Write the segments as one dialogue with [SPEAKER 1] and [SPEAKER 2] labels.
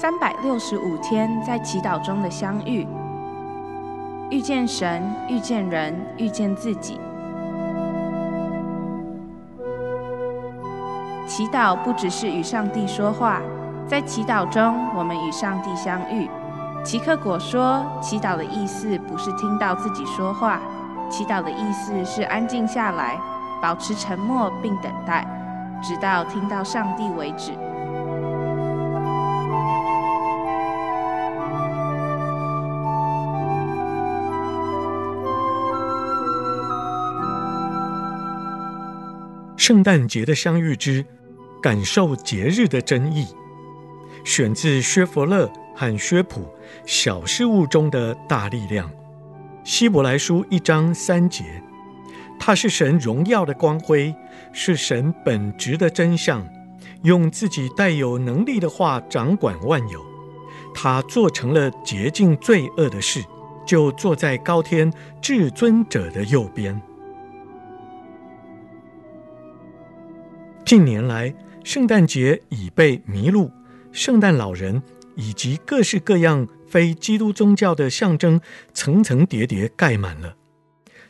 [SPEAKER 1] 三百六十五天在祈祷中的相遇，遇见神，遇见人，遇见自己。祈祷不只是与上帝说话，在祈祷中，我们与上帝相遇。奇克果说，祈祷的意思不是听到自己说话，祈祷的意思是安静下来，保持沉默并等待，直到听到上帝为止。
[SPEAKER 2] 圣诞节的相遇之感受节日的真意，选自薛佛勒和薛普《小事物中的大力量》，希伯来书一章三节。它是神荣耀的光辉，是神本质的真相，用自己带有能力的话掌管万有。他做成了洁净罪恶的事，就坐在高天至尊者的右边。近年来，圣诞节已被麋鹿、圣诞老人以及各式各样非基督宗教的象征层层叠叠盖满了。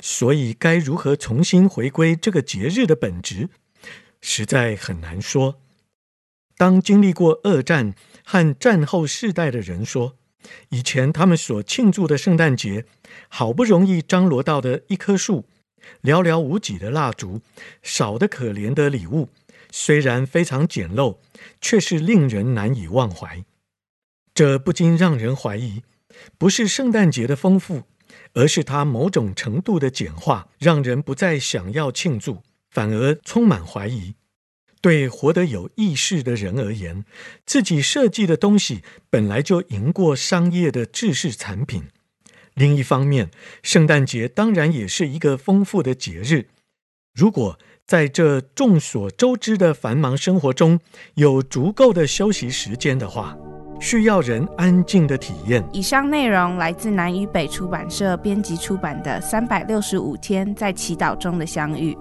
[SPEAKER 2] 所以，该如何重新回归这个节日的本质，实在很难说。当经历过二战和战后世代的人说，以前他们所庆祝的圣诞节，好不容易张罗到的一棵树、寥寥无几的蜡烛、少得可怜的礼物。虽然非常简陋，却是令人难以忘怀。这不禁让人怀疑，不是圣诞节的丰富，而是它某种程度的简化，让人不再想要庆祝，反而充满怀疑。对活得有意识的人而言，自己设计的东西本来就赢过商业的制式产品。另一方面，圣诞节当然也是一个丰富的节日。如果在这众所周知的繁忙生活中，有足够的休息时间的话，需要人安静的体验。
[SPEAKER 1] 以上内容来自南与北出版社编辑出版的《三百六十五天在祈祷中的相遇》。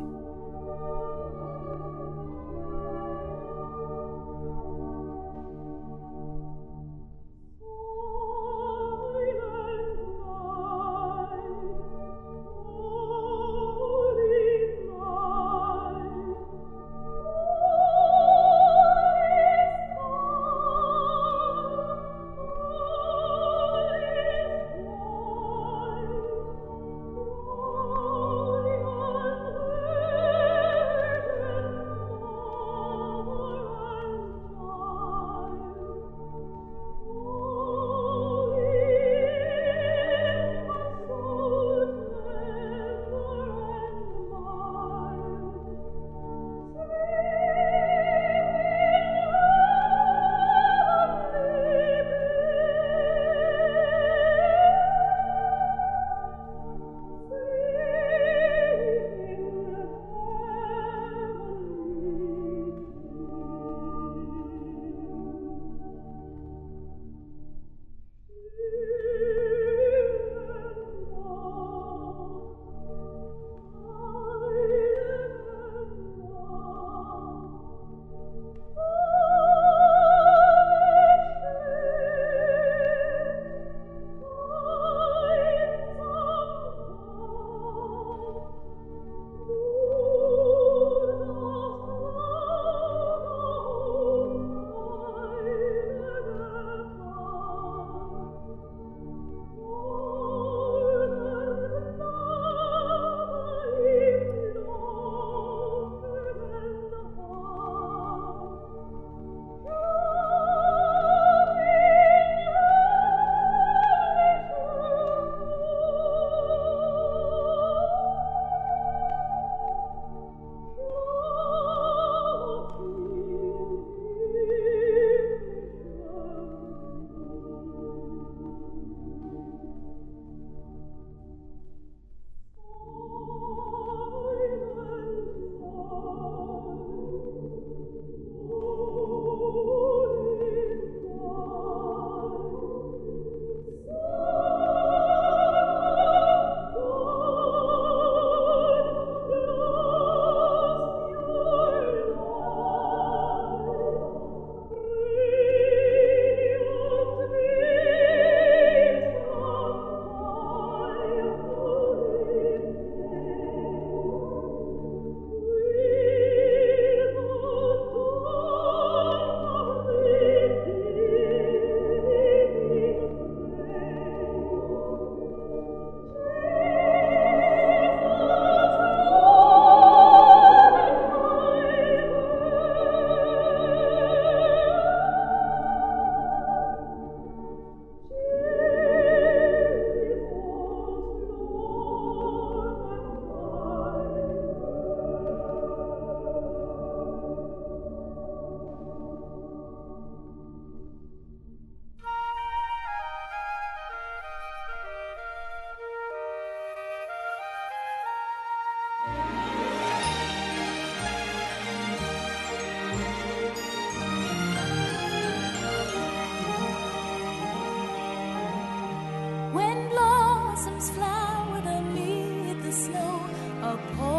[SPEAKER 1] blossoms flowered amid the snow.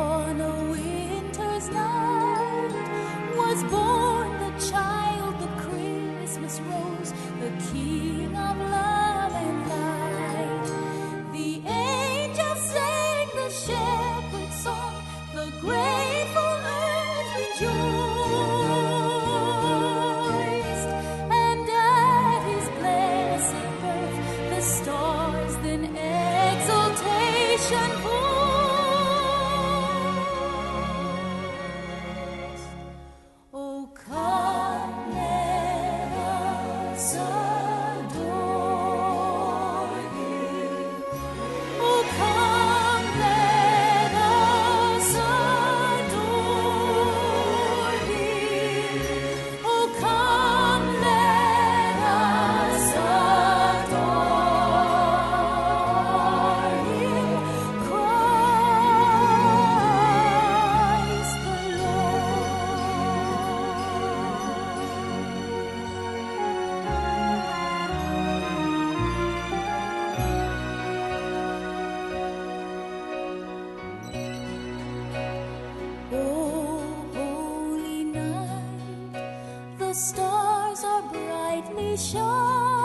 [SPEAKER 3] Stars are brightly shining.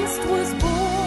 [SPEAKER 3] Christ was born.